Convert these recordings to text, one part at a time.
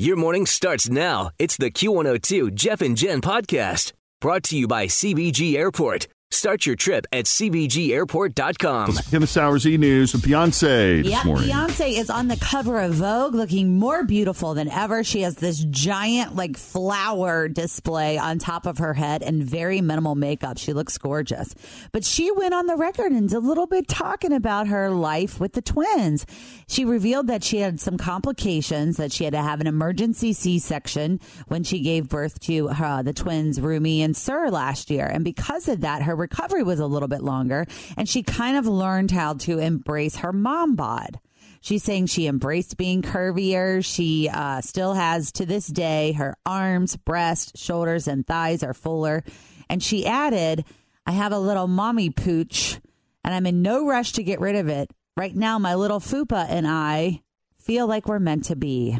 Your morning starts now. It's the Q102 Jeff and Jen podcast brought to you by CVG Airport. Start your trip at CVGAirport.com. Kim Sowers E News with Beyonce this Yep, morning. Beyonce is on the cover of Vogue looking more beautiful than ever. She has this giant, like, flower display on top of her head and very minimal makeup. She looks gorgeous. But she went on the record and did a little bit talking about her life with the twins. She revealed that she had some complications, that she had to have an emergency C section when she gave birth to uh, the twins, Rumi and Sir, last year. And because of that, her recovery was a little bit longer, and she kind of learned how to embrace her mom bod. She's saying she embraced being curvier. She uh, still has to this day her arms, breast, shoulders, and thighs are fuller. And she added, I have a little mommy pooch, and I'm in no rush to get rid of it. Right now, my little fupa and I feel like we're meant to be.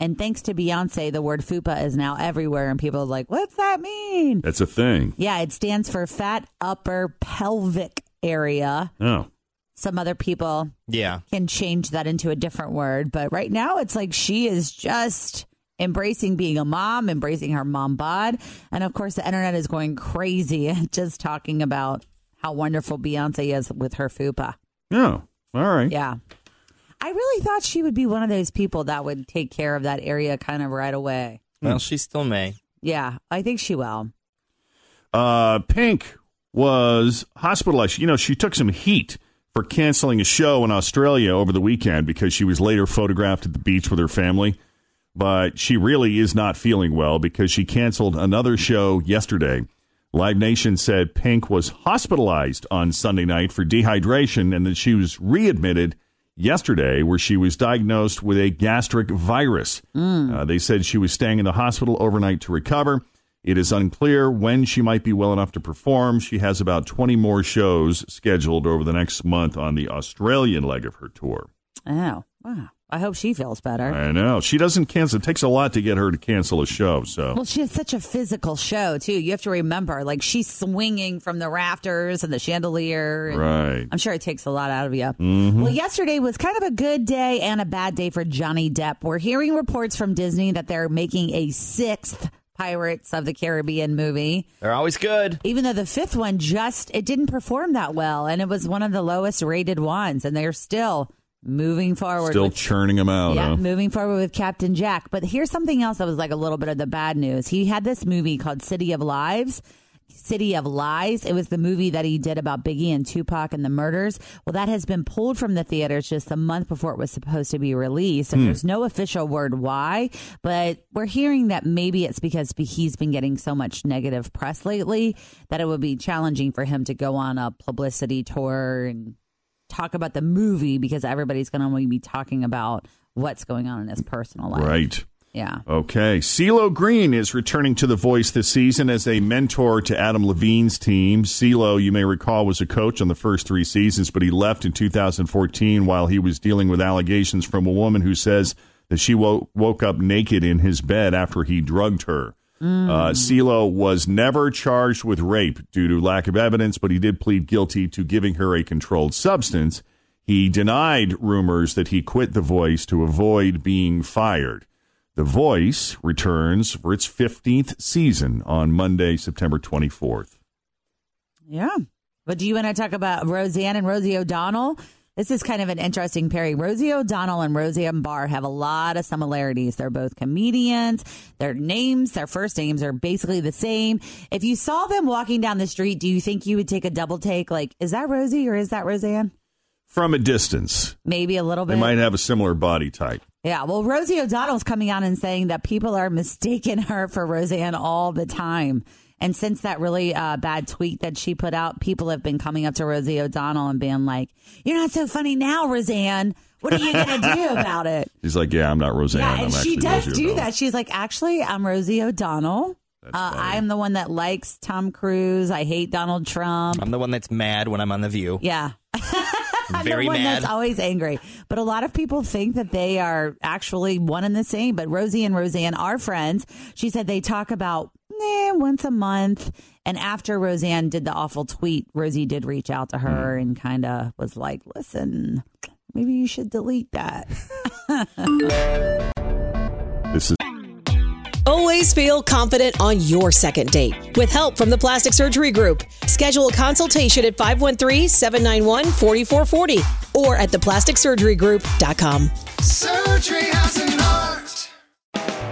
And thanks to Beyonce, the word fupa is now everywhere, and people are like, what's that mean? That's a thing. Yeah, it stands for fat upper pelvic area. Oh. Some other people Yeah. can change that into a different word, but right now it's like she is just embracing being a mom, embracing her mom bod. And of course, the internet is going crazy just talking about how wonderful Beyonce is with her fupa. Oh. All right. Yeah. I really thought she would be one of those people that would take care of that area kind of right away. Well, she still may. Yeah, I think she will. Uh, Pink was hospitalized. You know, she took some heat for canceling a show in Australia over the weekend because she was later photographed at the beach with her family. But she really is not feeling well because she canceled another show yesterday. Live Nation said Pink was hospitalized on Sunday night for dehydration and that she was readmitted yesterday where she was diagnosed with a gastric virus. Uh, they said she was staying in the hospital overnight to recover. It is unclear when she might be well enough to perform. She has about 20 more shows scheduled over the next month on the Australian leg of her tour. Oh, wow. I hope she feels better. I know. She doesn't cancel. It takes a lot to get her to cancel a show. So, Well, she has such a physical show too. You have to remember, like she's swinging from the rafters and the chandelier. and right. I'm sure it takes a lot out of you. Mm-hmm. Well, yesterday was kind of a good day and a bad day for Johnny Depp. We're hearing reports from Disney that they're making a sixth Pirates of the Caribbean movie. They're always good. Even though the fifth one just it didn't perform that well, and it was one of the lowest rated ones, and they're still moving forward. Still with- churning them out. yeah, huh? moving forward with Captain Jack. But here's something else that was like a little bit of the bad news. He had this movie called City of Lives. City of Lies. It was the movie that he did about Biggie and Tupac and the murders. Well, that has been pulled from the theaters just a month before it was supposed to be released. And hmm. there's no official word why, but we're hearing that maybe it's because he's been getting so much negative press lately that it would be challenging for him to go on a publicity tour and talk about the movie because everybody's going to be talking about what's going on in his personal life. Right. Yeah. Okay. CeeLo Green is returning to The Voice this season as a mentor to Adam Levine's team. CeeLo, you may recall, was a coach on the first three seasons, but he left in 2014 while he was dealing with allegations from a woman who says that she woke up naked in his bed after he drugged her. Uh, CeeLo was never charged with rape due to lack of evidence, but he did plead guilty to giving her a controlled substance. He denied rumors that he quit The Voice to avoid being fired. The Voice returns for its 15th season on Monday, September 24th. Yeah. But do you want to talk about Roseanne and Rosie O'Donnell? This is kind of an interesting pairing. Rosie O'Donnell and Roseanne Barr have a lot of similarities. They're both comedians. Their names, their first names are basically the same. If you saw them walking down the street, do you think you would take a double take? Like, is that Rosie or is that Roseanne? From a distance, Maybe a little bit. they might have a similar body type. Yeah, well, Rosie O'Donnell's coming out and saying that people are mistaking her for Roseanne all the time. And since that really uh, bad tweet that she put out, people have been coming up to Rosie O'Donnell and being like, "You're not so funny now, Roseanne. What are you going to do about it?" She's like, yeah, I'm not Roseanne. yeah, I'm and she does Rosie do O'Donnell." that. She's like, "Actually, I'm Rosie O'Donnell. Uh. I'm the one that likes Tom Cruise. I hate Donald Trump. I'm the one that's mad when I'm on The View. Yeah." I'm Very the one mad. that's always angry. But a lot of people think that they are actually one and the same. But Rosie and Roseanne are friends. She said they talk about eh, once a month. And after Roseanne did the awful tweet, Rosie did reach out to her Hmm. and kind of was like, listen, maybe you should delete that. This is Always feel confident on your second date. With help from the Plastic Surgery Group, schedule a consultation at 513-791-4440 or at theplasticsurgerygroup.com. Surgery has an art.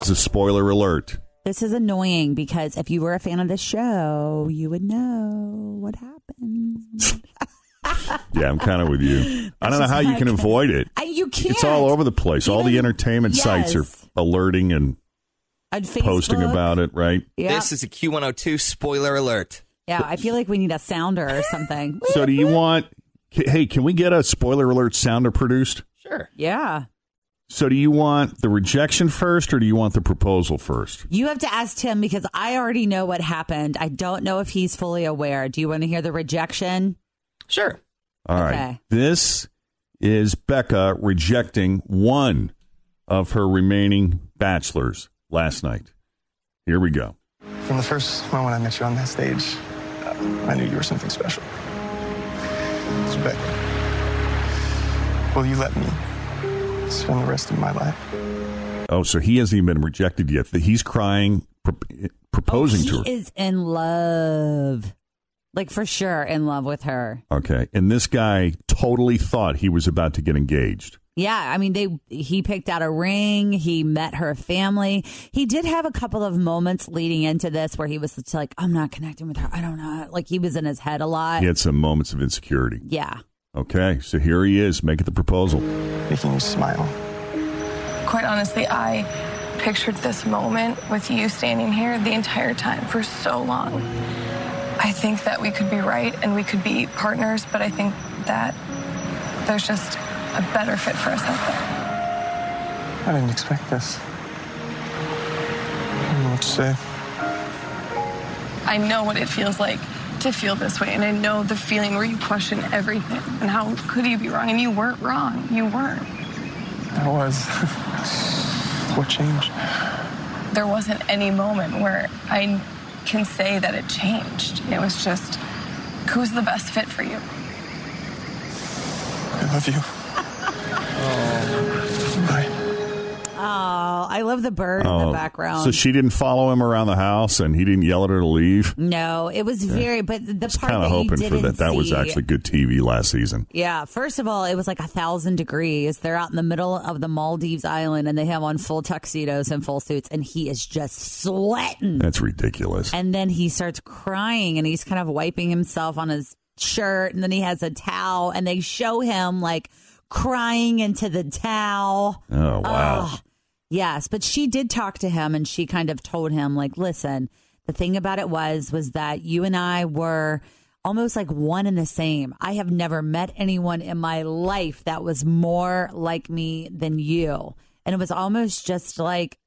This is a spoiler alert. this is annoying because if you were a fan of the show, you would know what happened. Yeah, I'm kind of with you. I don't know how you like- can avoid it. I, you can't. It's all over the place. all the Even- entertainment sites are alerting and On posting about it, right? Yeah. This is a Q102 spoiler alert. yeah, I feel like we need a sounder or something. So, do you want? Hey, can we get a spoiler alert sounder produced? Sure. yeah. So, do you want the rejection first, or do you want the proposal first? You have to ask Tim because I already know what happened. I don't know if he's fully aware. Do you want to hear the rejection? Sure. All right. Okay. This is Becca rejecting one of her remaining bachelors last night. Here we go. From the first moment I met you on that stage, uh, I knew you were something special. So, Beck, will you let me spend the rest of my life? Oh, so he hasn't even been rejected yet. He's crying, pro- proposing oh, to her. Oh, he is in love. Like for sure in love with her. Okay. And this guy totally thought he was about to get engaged. Yeah, I mean they he picked out a ring, he met her family. He did have a couple of moments leading into this where he was like I'm not connecting with her. I don't know. Like he was in his head a lot. He had some moments of insecurity. Yeah. Okay. So here he is making the proposal. Making you smile. Quite honestly, I pictured this moment with you standing here the entire time for so long. I think that we could be right and we could be partners, but I think that there's just a better fit for us out there. I didn't expect this. I don't know what to say. I know what it feels like to feel this way, and I know the feeling where you question everything. And how could you be wrong? And you weren't wrong. You weren't. I was. what changed? There wasn't any moment where I can say that it changed. It was just who's the best fit for you. I love you. I love the bird in the oh, background. Oh, So she didn't follow him around the house and he didn't yell at her to leave. no, it was very but the part Kind of hoping for that. That was actually good TV last season. Yeah, first of all, it was like a thousand degrees. They're out in the middle of the Maldives island and they have on full tuxedos and full suits, and he is just sweating. That's ridiculous. And then he starts crying and he's kind of wiping himself on his shirt, and then he has a towel, and they show him like crying into the towel. Oh, wow. Ugh. Yes, but she did talk to him and she kind of told him like, "Listen, the thing about it was was that you and I were almost like one and the same. I have never met anyone in my life that was more like me than you." And it was almost just like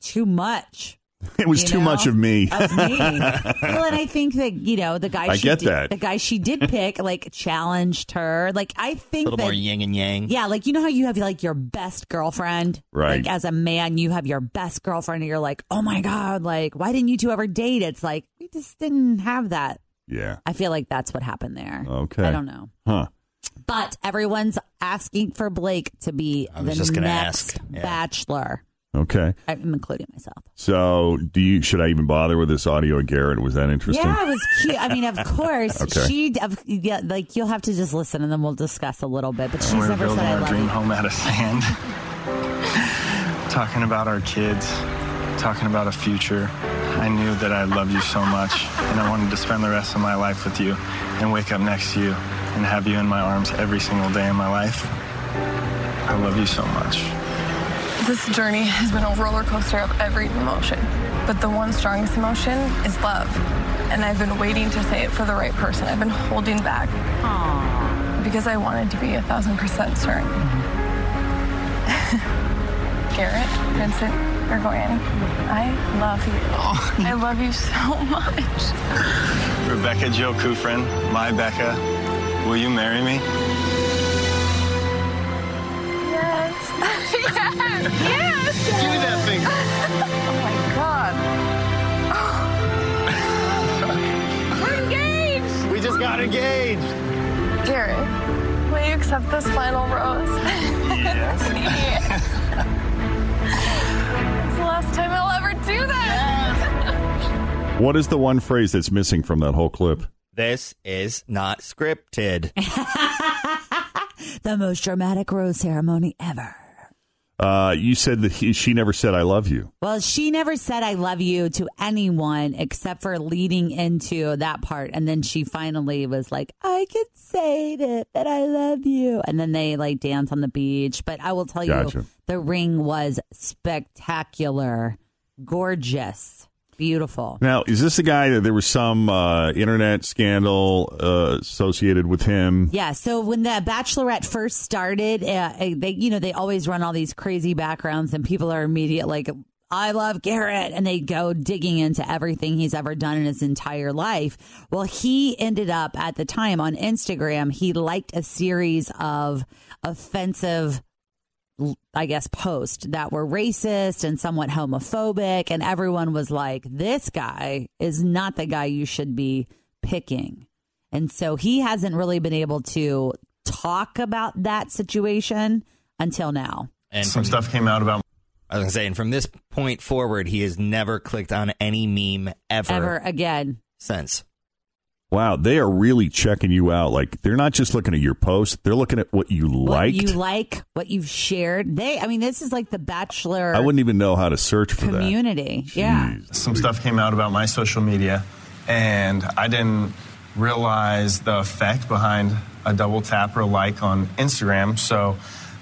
too much. It was you too know, much of me. Of me. well, and I think that you know the guy. I she get did, that. The guy she did pick, like challenged her. Like I think a little that. more yin and yang. yeah, like you know how you have like your best girlfriend, Right. Like as a man, you have your best girlfriend, and you're like, oh my god, like why didn't you two ever date? It's like we just didn't have that. Yeah. I feel like that's what happened there. Okay. I don't know. Huh. But everyone's asking for Blake to be I was the just next ask. Yeah. bachelor. Okay. I'm including myself. So, do you should I even bother with this audio of Garrett? Was that interesting? Yeah, it was cute. I mean, of course, Okay. she, of, yeah, like you'll have to just listen and then we'll discuss a little bit. But she's And we were never building said I our love dream you. home out of sand. talking about our kids, talking about a future. I knew that I loved you so much, and I wanted to spend the rest of my life with you and wake up next to you and have you in my arms every single day of my life. I love you so much. This journey has been a roller coaster of every emotion, but the one strongest emotion is love. And I've been waiting to say it for the right person. I've been holding back because I wanted to be a thousand percent certain. Mm-hmm. Garrett, Vincent, Yrigoyen, I love you. I love you so much. Rebecca Joe Kufrin, my Becca, will you marry me? Yes. Yes. Give me that finger. Oh my God. We're engaged. We just got engaged. Garrett, will you accept this final rose? Yes. yes. It's the last time I'll ever do that. What is the one phrase that's missing from that whole clip? This is not scripted. The most dramatic rose ceremony ever. Uh, you said that he, she never said "I love you." Well, she never said I love you to anyone except for leading into that part. And then she finally was like, I can say that, that I love you. And then they like dance on the beach. But I will tell Gotcha. you, the ring was spectacular, gorgeous, beautiful. Now, is this the guy that there was some uh, internet scandal uh, associated with him? Yeah. So when the Bachelorette first started, uh, they you know they always run all these crazy backgrounds, and people are immediate like, "I love Garrett," and they go digging into everything he's ever done in his entire life. Well, he ended up at the time on Instagram. He liked a series of offensive I guess, posts that were racist and somewhat homophobic. And everyone was like, this guy is not the guy you should be picking. And so he hasn't really been able to talk about that situation until now. And Some stuff came out about I was gonna say, and from this point forward, he has never clicked on any meme ever, Ever again. since. Wow, they are really checking you out. Like they're not just looking at your post; they're looking at what you like. What you like, what you've shared. They, I mean, this is like the Bachelor I wouldn't even know how to search for community. that. Yeah. Some stuff came out about my social media, and I didn't realize the effect behind a double tap or a like on Instagram. So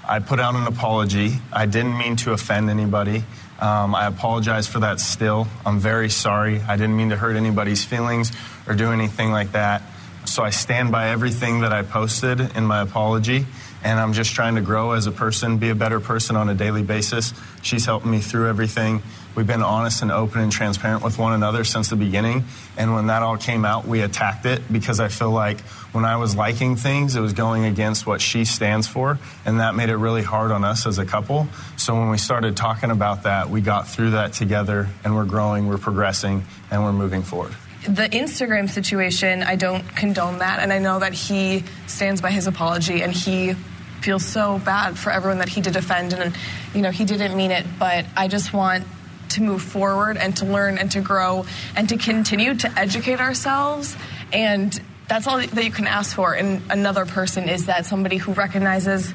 I put out an apology. I didn't mean to offend anybody. Um, I apologize for that still. I'm very sorry. I didn't mean to hurt anybody's feelings or do anything like that. So I stand by everything that I posted in my apology, and I'm just trying to grow as a person, be a better person on a daily basis. She's helped me through everything. We've been honest and open and transparent with one another since the beginning. And when that all came out, we attacked it because I feel like when I was liking things, it was going against what she stands for. And that made it really hard on us as a couple. So when we started talking about that, we got through that together and we're growing, we're progressing, and we're moving forward. The Instagram situation, I don't condone that. And I know that he stands by his apology and he feels so bad for everyone that he did offend. And, you know, he didn't mean it. But I just want to move forward and to learn and to grow and to continue to educate ourselves. And that's all that you can ask for in another person is that somebody who recognizes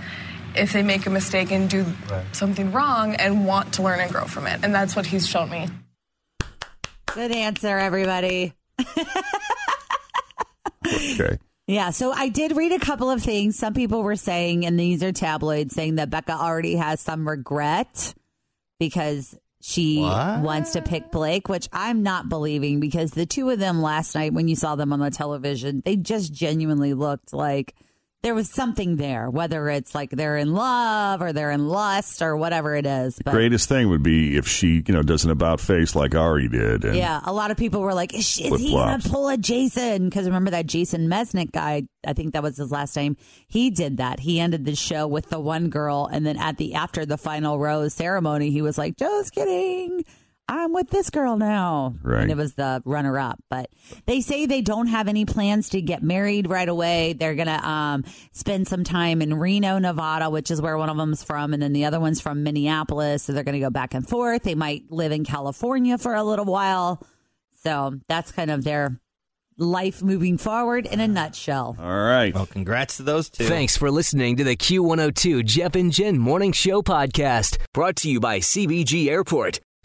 if they make a mistake and do something wrong and want to learn and grow from it. And that's what he's shown me. Good answer, everybody. Okay. Yeah, so I did read a couple of things. Some people were saying, and these are tabloids, saying that Becca already has some regret because she What? wants to pick Blake, which I'm not believing because the two of them last night, when you saw them on the television, they just genuinely looked like there was something there, whether it's like they're in love or they're in lust or whatever it is. But the Greatest thing would be if she, you know, does an about face like Arie did. Yeah, a lot of people were like, "Is, is he gonna pull a Jason?" Because remember that Jason Mesnick guy? I think that was his last name. He did that. He ended the show with the one girl, and then at the after the final rose ceremony, he was like, "Just kidding." I'm with this girl now. Right. And it was the runner up. But they say they don't have any plans to get married right away. They're going to um, spend some time in Reno, Nevada, which is where one of them's from. And then the other one's from Minneapolis. So they're going to go back and forth. They might live in California for a little while. So that's kind of their life moving forward in a nutshell. All right. Well, congrats to those two. Thanks for listening to the Q102 Jeff and Jen Morning Show podcast, brought to you by CVG Airport.